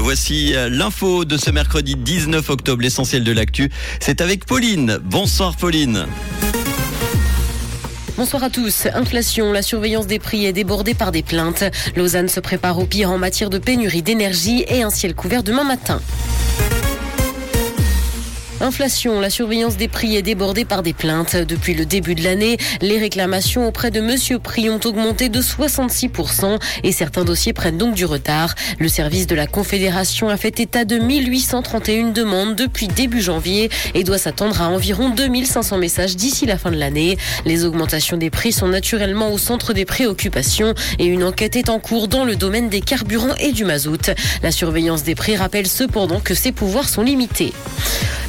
Voici euh, l'info de ce mercredi 19 octobre, l'essentiel de l'actu. C'est avec Pauline. Bonsoir Pauline. Bonsoir à tous. Inflation, la surveillance des prix est débordée par des plaintes. Lausanne se prépare au pire en matière de pénurie d'énergie et un ciel couvert demain matin. Inflation, la surveillance des prix est débordée par des plaintes. Depuis le début de l'année, les réclamations auprès de Monsieur Prix ont augmenté de 66% et certains dossiers prennent donc du retard. Le service de la Confédération a fait état de 1831 demandes depuis début janvier et doit s'attendre à environ 2500 messages d'ici la fin de l'année. Les augmentations des prix sont naturellement au centre des préoccupations et une enquête est en cours dans le domaine des carburants et du mazout. La surveillance des prix rappelle cependant que ses pouvoirs sont limités.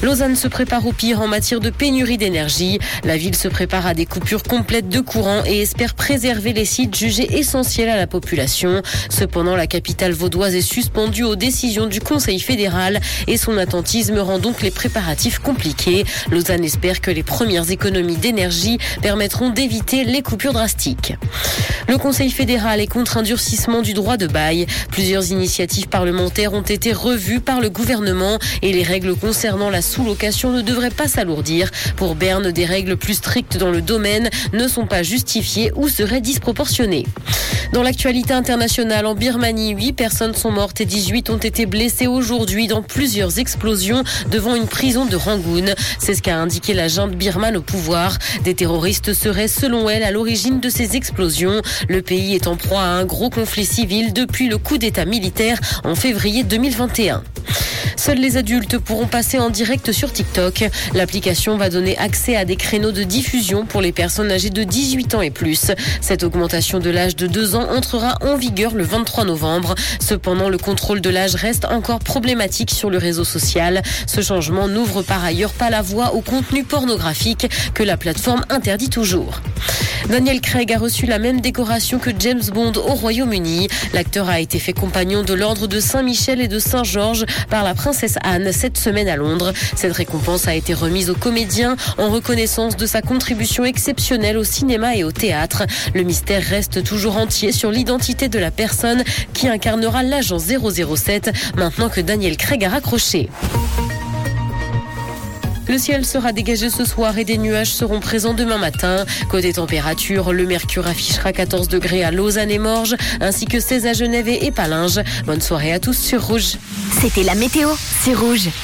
Lausanne se prépare au pire en matière de pénurie d'énergie. La ville se prépare à des coupures complètes de courant et espère préserver les sites jugés essentiels à la population. Cependant, la capitale vaudoise est suspendue aux décisions du Conseil fédéral et son attentisme rend donc les préparatifs compliqués. Lausanne espère que les premières économies d'énergie permettront d'éviter les coupures drastiques. Le Conseil fédéral est contre un durcissement du droit de bail. Plusieurs initiatives parlementaires ont été revues par le gouvernement et les règles concernant la sous-location ne devrait pas s'alourdir. Pour Berne, des règles plus strictes dans le domaine ne sont pas justifiées ou seraient disproportionnées. Dans l'actualité internationale, en Birmanie, 8 personnes sont mortes et 18 ont été blessées aujourd'hui dans plusieurs explosions devant une prison de Rangoon. C'est ce qu'a indiqué la junte birmane au pouvoir. Des terroristes seraient, selon elle, à l'origine de ces explosions. Le pays est en proie à un gros conflit civil depuis le coup d'État militaire en février 2021. Seuls les adultes pourront passer en direct sur TikTok. L'application va donner accès à des créneaux de diffusion pour les personnes âgées de 18 ans et plus. Cette augmentation de l'âge de 2 ans entrera en vigueur le 23 novembre. Cependant, le contrôle de l'âge reste encore problématique sur le réseau social. Ce changement n'ouvre par ailleurs pas la voie au contenu pornographique que la plateforme interdit toujours. Daniel Craig a reçu la même décoration que James Bond au Royaume-Uni. L'acteur a été fait compagnon de l'ordre de Saint-Michel et de Saint-Georges par la princesse Anne cette semaine à Londres. Cette récompense a été remise au comédien en reconnaissance de sa contribution exceptionnelle au cinéma et au théâtre. Le mystère reste toujours entier sur l'identité de la personne qui incarnera l'agent 007 maintenant que Daniel Craig a raccroché. Le ciel sera dégagé ce soir et des nuages seront présents demain matin. Côté température, le mercure affichera 14 degrés à Lausanne et Morges, ainsi que 16 à Genève et Palinges. Bonne soirée à tous sur Rouge. C'était la météo, c'est Rouge.